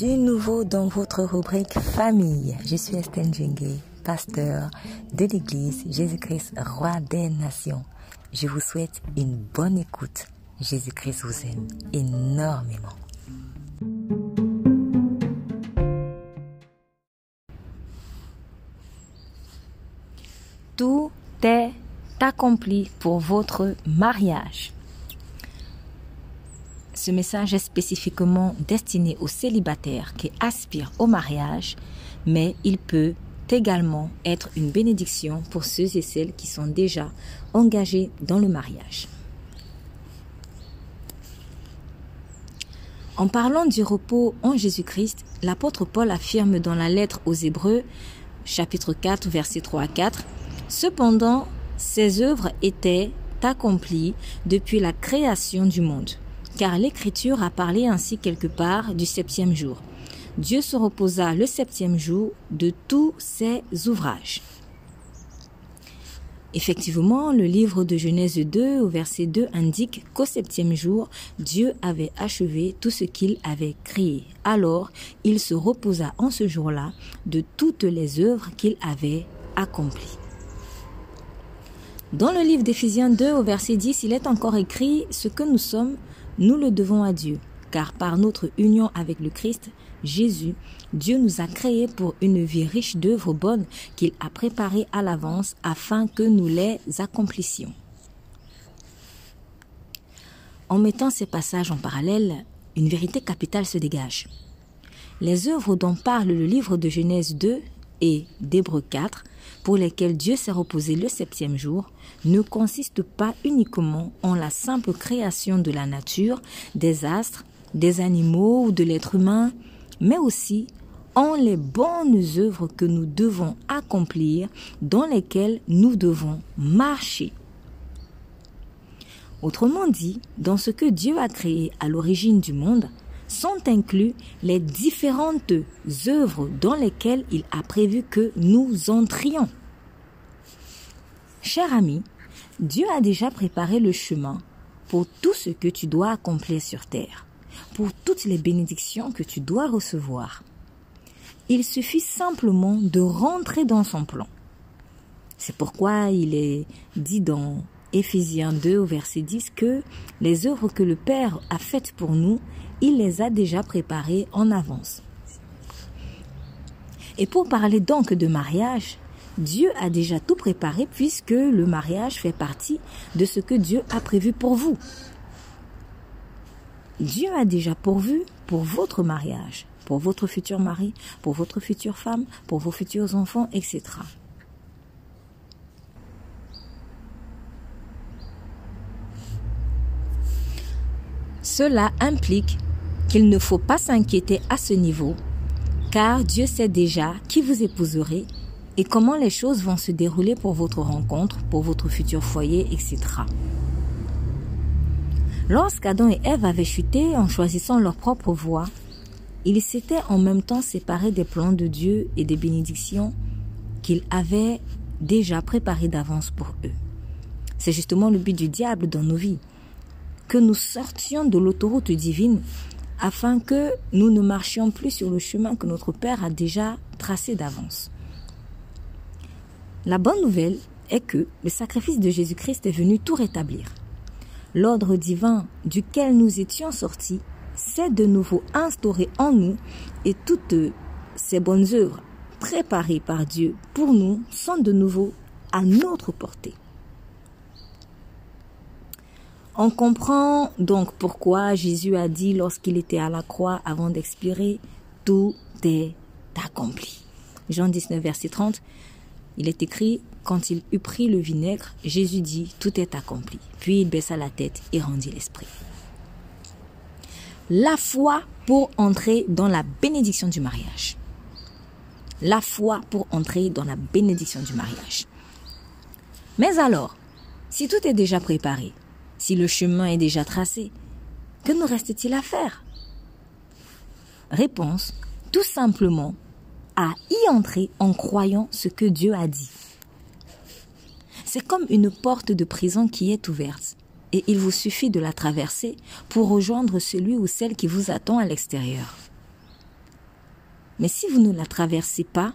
Du nouveau dans votre rubrique famille. Je suis Estelle Djengue, pasteur de l'église Jésus-Christ, roi des nations. Je vous souhaite une bonne écoute. Jésus-Christ vous aime énormément. Tout est accompli pour votre mariage. Ce message est spécifiquement destiné aux célibataires qui aspirent au mariage, mais il peut également être une bénédiction pour ceux et celles qui sont déjà engagés dans le mariage. En parlant du repos en Jésus-Christ, l'apôtre Paul affirme dans la lettre aux Hébreux, chapitre 4, versets 3 à 4, Cependant, ces œuvres étaient accomplies depuis la création du monde, car l'Écriture a parlé ainsi quelque part du septième jour. Dieu se reposa le septième jour de tous ses ouvrages. Effectivement, le livre de Genèse 2 au verset 2 indique qu'au septième jour, Dieu avait achevé tout ce qu'il avait créé. Alors, il se reposa en ce jour-là de toutes les œuvres qu'il avait accomplies. Dans le livre d'Éphésiens 2 au verset 10, il est encore écrit Ce que nous sommes, nous le devons à Dieu, car par notre union avec le Christ, Jésus, Dieu nous a créés pour une vie riche d'œuvres bonnes qu'il a préparées à l'avance afin que nous les accomplissions. En mettant ces passages en parallèle, une vérité capitale se dégage. Les œuvres dont parle le livre de Genèse 2 et d'Hébreux 4, pour lesquelles Dieu s'est reposé le septième jour, ne consistent pas uniquement en la simple création de la nature, des astres, des animaux ou de l'être humain, mais aussi en les bonnes œuvres que nous devons accomplir, dans lesquelles nous devons marcher. Autrement dit, dans ce que Dieu a créé à l'origine du monde, sont inclus les différentes œuvres dans lesquelles il a prévu que nous entrions. Cher ami, Dieu a déjà préparé le chemin pour tout ce que tu dois accomplir sur terre, pour toutes les bénédictions que tu dois recevoir. Il suffit simplement de rentrer dans son plan. C'est pourquoi il est dit dans Éphésiens 2 au verset 10 que les œuvres que le Père a faites pour nous, il les a déjà préparées en avance. Et pour parler donc de mariage, Dieu a déjà tout préparé puisque le mariage fait partie de ce que Dieu a prévu pour vous. Dieu a déjà pourvu pour votre mariage, pour votre futur mari, pour votre future femme, pour vos futurs enfants, etc. Cela implique qu'il ne faut pas s'inquiéter à ce niveau, car Dieu sait déjà qui vous épouserez et comment les choses vont se dérouler pour votre rencontre, pour votre futur foyer, etc. Lorsqu'Adam et Ève avaient chuté en choisissant leur propre voie, ils s'étaient en même temps séparés des plans de Dieu et des bénédictions qu'il avait déjà préparées d'avance pour eux. C'est justement le but du diable dans nos vies, que nous sortions de l'autoroute divine afin que nous ne marchions plus sur le chemin que notre Père a déjà tracé d'avance. La bonne nouvelle est que le sacrifice de Jésus-Christ est venu tout rétablir. L'ordre divin duquel nous étions sortis s'est de nouveau instauré en nous et toutes ces bonnes œuvres préparées par Dieu pour nous sont de nouveau à notre portée. On comprend donc pourquoi Jésus a dit lorsqu'il était à la croix avant d'expirer, tout est accompli. Jean 19, verset 30, il est écrit, quand il eut pris le vinaigre, Jésus dit, tout est accompli. Puis il baissa la tête et rendit l'esprit. La foi pour entrer dans la bénédiction du mariage. La foi pour entrer dans la bénédiction du mariage. Mais alors, si tout est déjà préparé, si le chemin est déjà tracé, que nous reste-t-il à faire? Réponse, tout simplement à y entrer en croyant ce que Dieu a dit. C'est comme une porte de prison qui est ouverte et il vous suffit de la traverser pour rejoindre celui ou celle qui vous attend à l'extérieur. Mais si vous ne la traversez pas,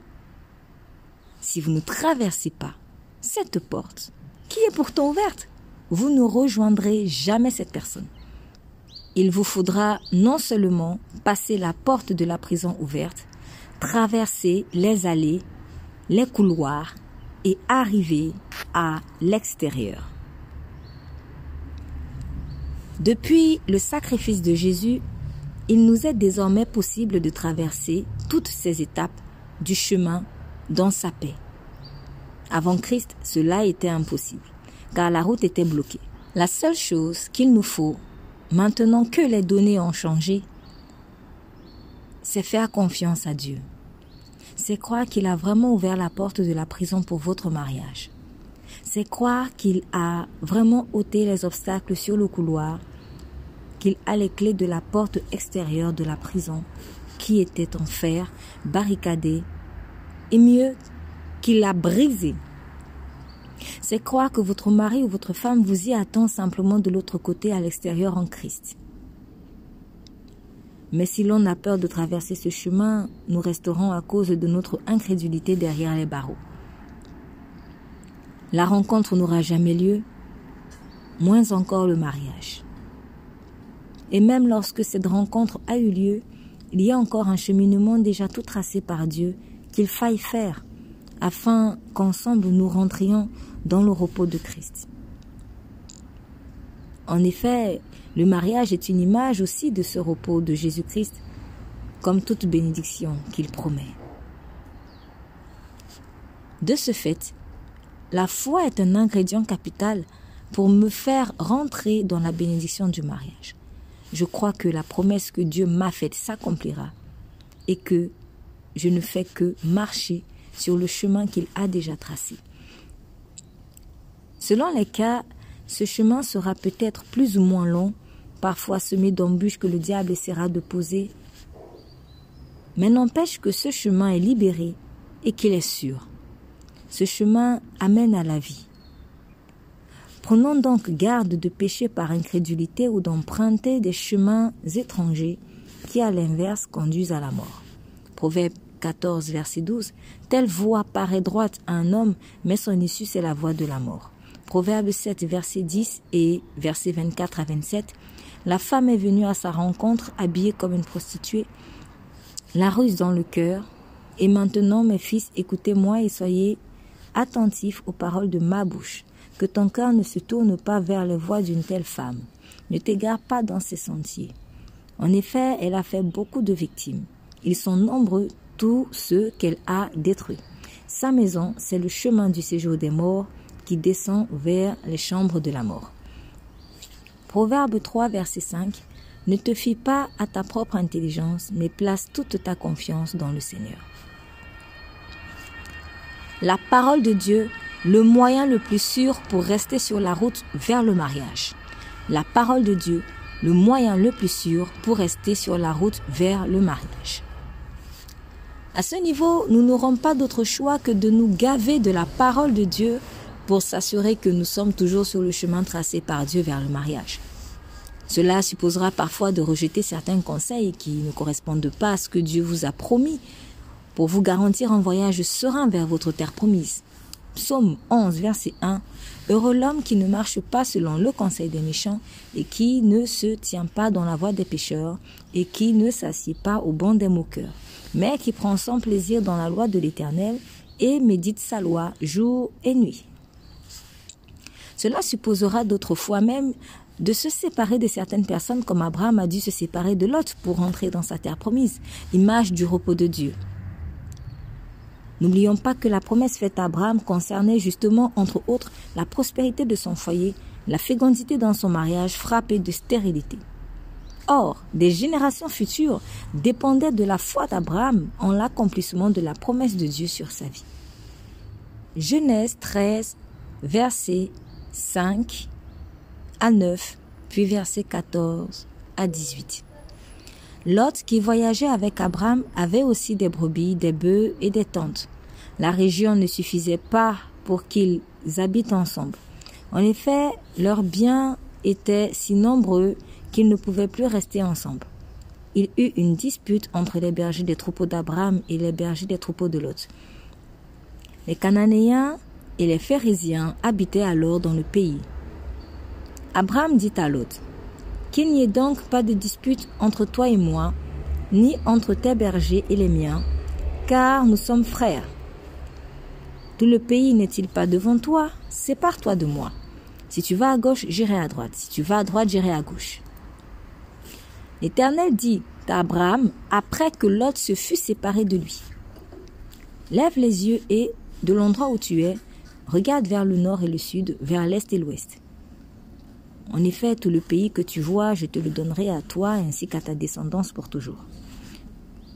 si vous ne traversez pas cette porte, qui est pourtant ouverte, vous ne rejoindrez jamais cette personne. Il vous faudra non seulement passer la porte de la prison ouverte, traverser les allées, les couloirs et arriver à l'extérieur. Depuis le sacrifice de Jésus, il nous est désormais possible de traverser toutes ces étapes du chemin dans sa paix. Avant Christ, cela était impossible, car la route était bloquée. La seule chose qu'il nous faut, maintenant que les données ont changé, c'est faire confiance à Dieu. C'est croire qu'il a vraiment ouvert la porte de la prison pour votre mariage. C'est croire qu'il a vraiment ôté les obstacles sur le couloir, qu'il a les clés de la porte extérieure de la prison qui était en fer, barricadée, et mieux qu'il l'a brisée. C'est croire que votre mari ou votre femme vous y attend simplement de l'autre côté à l'extérieur en Christ. Mais si l'on a peur de traverser ce chemin, nous resterons à cause de notre incrédulité derrière les barreaux. La rencontre n'aura jamais lieu, moins encore le mariage. Et même lorsque cette rencontre a eu lieu, il y a encore un cheminement déjà tout tracé par Dieu qu'il faille faire afin qu'ensemble nous rentrions dans le repos de Christ. En effet, le mariage est une image aussi de ce repos de Jésus-Christ, comme toute bénédiction qu'il promet. De ce fait, la foi est un ingrédient capital pour me faire rentrer dans la bénédiction du mariage. Je crois que la promesse que Dieu m'a faite s'accomplira et que je ne fais que marcher sur le chemin qu'il a déjà tracé. Selon les cas, ce chemin sera peut-être plus ou moins long, parfois semé d'embûches que le diable essaiera de poser, mais n'empêche que ce chemin est libéré et qu'il est sûr. Ce chemin amène à la vie. Prenons donc garde de pécher par incrédulité ou d'emprunter des chemins étrangers qui, à l'inverse, conduisent à la mort. Proverbe 14, verset 12. Telle voie paraît droite à un homme, mais son issue, c'est la voie de la mort. Proverbe 7, verset 10 et verset 24 à 27. La femme est venue à sa rencontre habillée comme une prostituée, la ruse dans le cœur. Et maintenant, mes fils, écoutez-moi et soyez attentifs aux paroles de ma bouche. Que ton cœur ne se tourne pas vers les voies d'une telle femme. Ne t'égare pas dans ses sentiers. En effet, elle a fait beaucoup de victimes. Ils sont nombreux, tous ceux qu'elle a détruits. Sa maison, c'est le chemin du séjour des morts qui descend vers les chambres de la mort. Proverbe 3, verset 5. Ne te fie pas à ta propre intelligence, mais place toute ta confiance dans le Seigneur. La parole de Dieu, le moyen le plus sûr pour rester sur la route vers le mariage. La parole de Dieu, le moyen le plus sûr pour rester sur la route vers le mariage. À ce niveau, nous n'aurons pas d'autre choix que de nous gaver de la parole de Dieu pour s'assurer que nous sommes toujours sur le chemin tracé par Dieu vers le mariage. Cela supposera parfois de rejeter certains conseils qui ne correspondent pas à ce que Dieu vous a promis pour vous garantir un voyage serein vers votre terre promise. Psaume 11, verset 1. Heureux l'homme qui ne marche pas selon le conseil des méchants et qui ne se tient pas dans la voie des pécheurs et qui ne s'assied pas au banc des moqueurs mais qui prend son plaisir dans la loi de l'Éternel et médite sa loi jour et nuit. Cela supposera d'autres fois même de se séparer de certaines personnes comme Abraham a dû se séparer de Lot pour entrer dans sa terre promise, image du repos de Dieu. N'oublions pas que la promesse faite à Abraham concernait justement, entre autres, la prospérité de son foyer, la fécondité dans son mariage frappé de stérilité. Or, des générations futures dépendaient de la foi d'Abraham en l'accomplissement de la promesse de Dieu sur sa vie. Genèse 13, versets 5 à 9, puis versets 14 à 18. Lot, qui voyageait avec Abraham, avait aussi des brebis, des bœufs et des tentes. La région ne suffisait pas pour qu'ils habitent ensemble. En effet, leurs biens étaient si nombreux qu'ils ne pouvaient plus rester ensemble. il eut une dispute entre les bergers des troupeaux d'Abraham et les bergers des troupeaux de Lot. Les Cananéens et les Phérésiens habitaient alors dans le pays. Abraham dit à Lot, Qu'il n'y ait donc pas de dispute entre toi et moi, ni entre tes bergers et les miens, car nous sommes frères. Tout le pays n'est-il pas devant toi? Sépare-toi de moi. Si tu vas à gauche, j'irai à droite. Si tu vas à droite, j'irai à gauche. L'Éternel dit à Abraham après que Lot se fut séparé de lui. Lève les yeux et, de l'endroit où tu es, regarde vers le nord et le sud, vers l'est et l'ouest. En effet, tout le pays que tu vois, je te le donnerai à toi ainsi qu'à ta descendance pour toujours.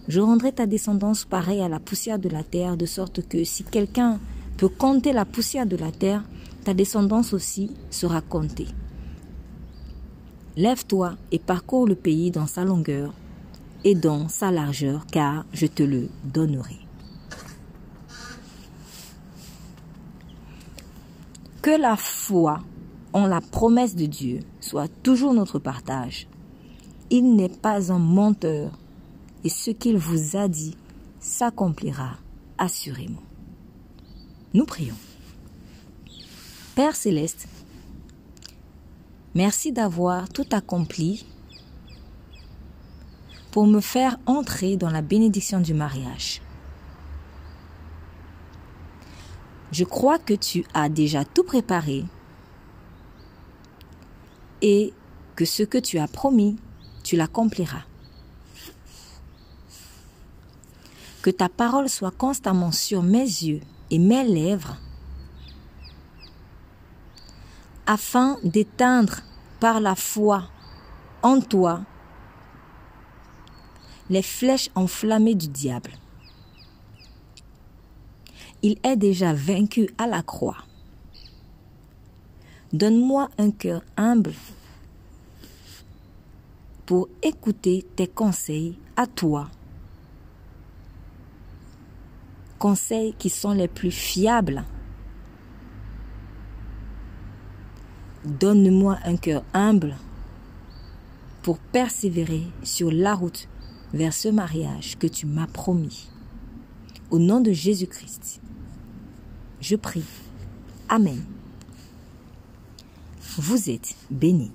Je rendrai ta descendance pareille à la poussière de la terre, de sorte que si quelqu'un peut compter la poussière de la terre, ta descendance aussi sera comptée. Lève-toi et parcours le pays dans sa longueur et dans sa largeur, car je te le donnerai. Que la foi en la promesse de Dieu soit toujours notre partage. Il n'est pas un menteur et ce qu'il vous a dit s'accomplira assurément. Nous prions. Père céleste, merci d'avoir tout accompli pour me faire entrer dans la bénédiction du mariage. Je crois que tu as déjà tout préparé et que ce que tu as promis, tu l'accompliras. Que ta parole soit constamment sur mes yeux et mes lèvres, afin d'éteindre par la foi en toi les flèches enflammées du diable. Il est déjà vaincu à la croix. Donne-moi un cœur humble pour écouter tes conseils à toi conseils qui sont les plus fiables. Donne-moi un cœur humble pour persévérer sur la route vers ce mariage que tu m'as promis. Au nom de Jésus-Christ, je prie. Amen. Vous êtes bénis.